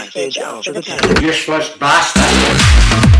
my cage out for the. You bastard!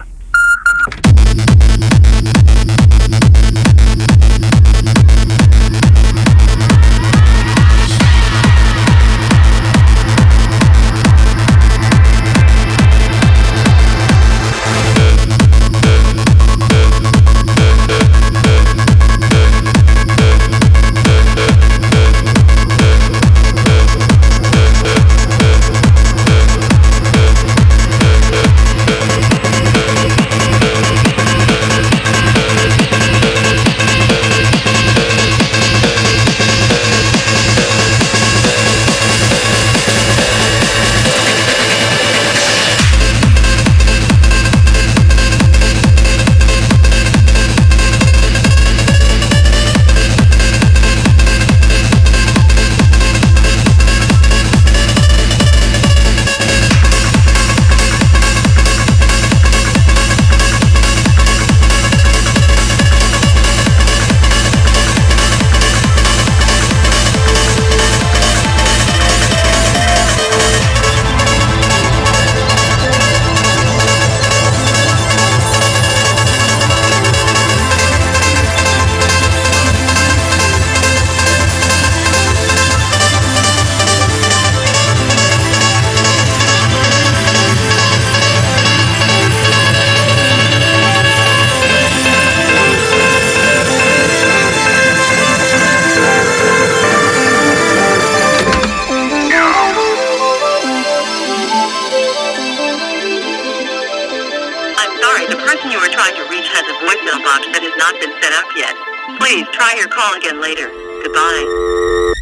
voicemail box that has not been set up yet. Please try your call again later. Goodbye.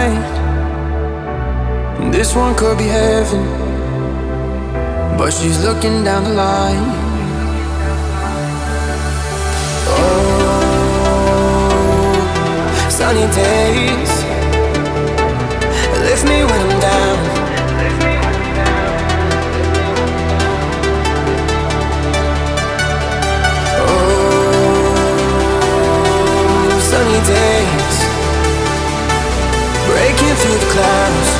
Night. This one could be heaven. But she's looking down the line. Oh, sunny days lift me when I'm down. Oh, sunny the clouds.